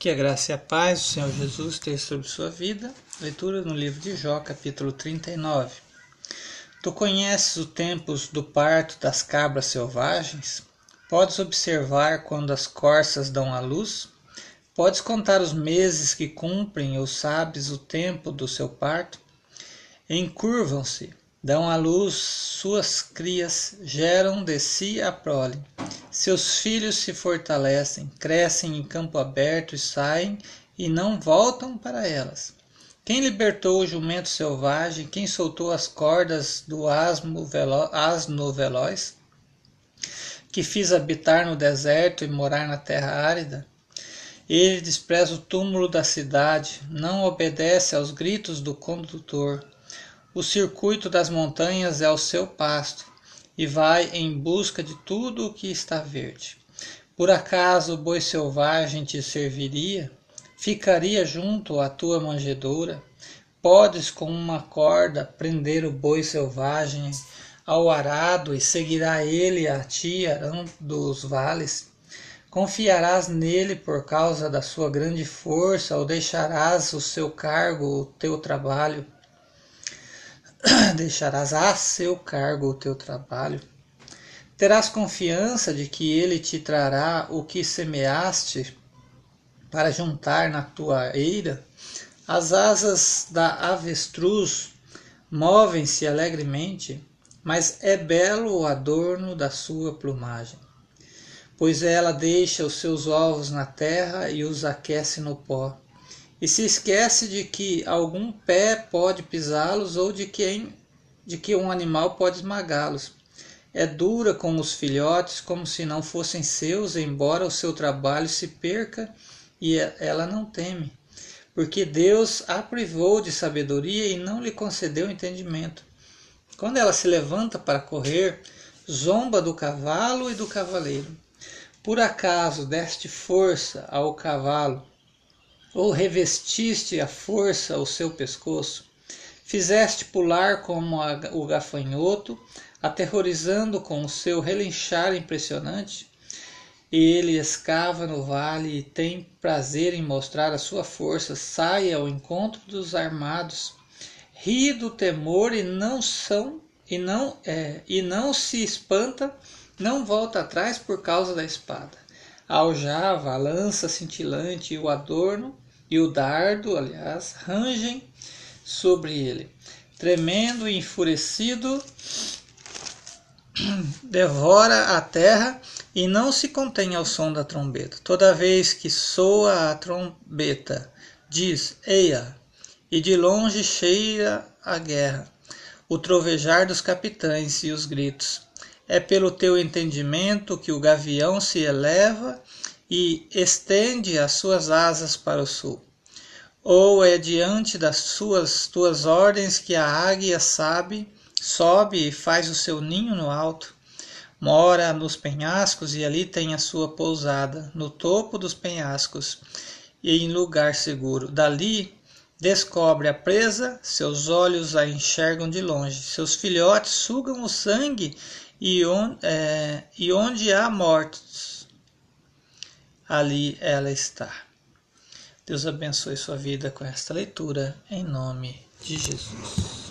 Que a graça e a paz do Senhor Jesus esteja sobre sua vida. Leitura no livro de Jó, capítulo 39. Tu conheces os tempos do parto das cabras selvagens? Podes observar quando as corças dão à luz? Podes contar os meses que cumprem ou sabes o tempo do seu parto? Encurvam-se, dão à luz suas crias, geram de si a prole seus filhos se fortalecem, crescem em campo aberto e saem e não voltam para elas. Quem libertou o jumento selvagem? Quem soltou as cordas do asno, velo asno veloz? Que fiz habitar no deserto e morar na terra árida? Ele despreza o túmulo da cidade, não obedece aos gritos do condutor. O circuito das montanhas é o seu pasto e vai em busca de tudo o que está verde. Por acaso o boi selvagem te serviria? Ficaria junto à tua manjedoura? Podes com uma corda prender o boi selvagem ao arado e seguirá ele a ti arão dos vales? Confiarás nele por causa da sua grande força ou deixarás o seu cargo, o teu trabalho? deixarás a seu cargo o teu trabalho. Terás confiança de que ele te trará o que semeaste para juntar na tua eira. As asas da avestruz movem-se alegremente, mas é belo o adorno da sua plumagem. Pois ela deixa os seus ovos na terra e os aquece no pó e se esquece de que algum pé pode pisá-los ou de que, de que um animal pode esmagá-los. É dura com os filhotes como se não fossem seus, embora o seu trabalho se perca e ela não teme, porque Deus a privou de sabedoria e não lhe concedeu entendimento. Quando ela se levanta para correr, zomba do cavalo e do cavaleiro. Por acaso deste força ao cavalo ou revestiste a força o seu pescoço, fizeste pular como a, o gafanhoto, aterrorizando com o seu relinchar impressionante. Ele escava no vale e tem prazer em mostrar a sua força, sai ao encontro dos armados, ri do temor e não são e não é, e não se espanta, não volta atrás por causa da espada. A aljava, a lança cintilante e o adorno e o dardo, aliás, rangem sobre ele. Tremendo e enfurecido, devora a terra e não se contém ao som da trombeta. Toda vez que soa a trombeta, diz: Eia! E de longe cheira a guerra, o trovejar dos capitães e os gritos. É pelo teu entendimento que o gavião se eleva e estende as suas asas para o sul. Ou é diante das suas tuas ordens que a águia sabe, sobe e faz o seu ninho no alto. Mora nos penhascos e ali tem a sua pousada, no topo dos penhascos e em lugar seguro. Dali descobre a presa, seus olhos a enxergam de longe, seus filhotes sugam o sangue e, on, é, e onde há mortos ali ela está. Deus abençoe sua vida com esta leitura, em nome de Jesus.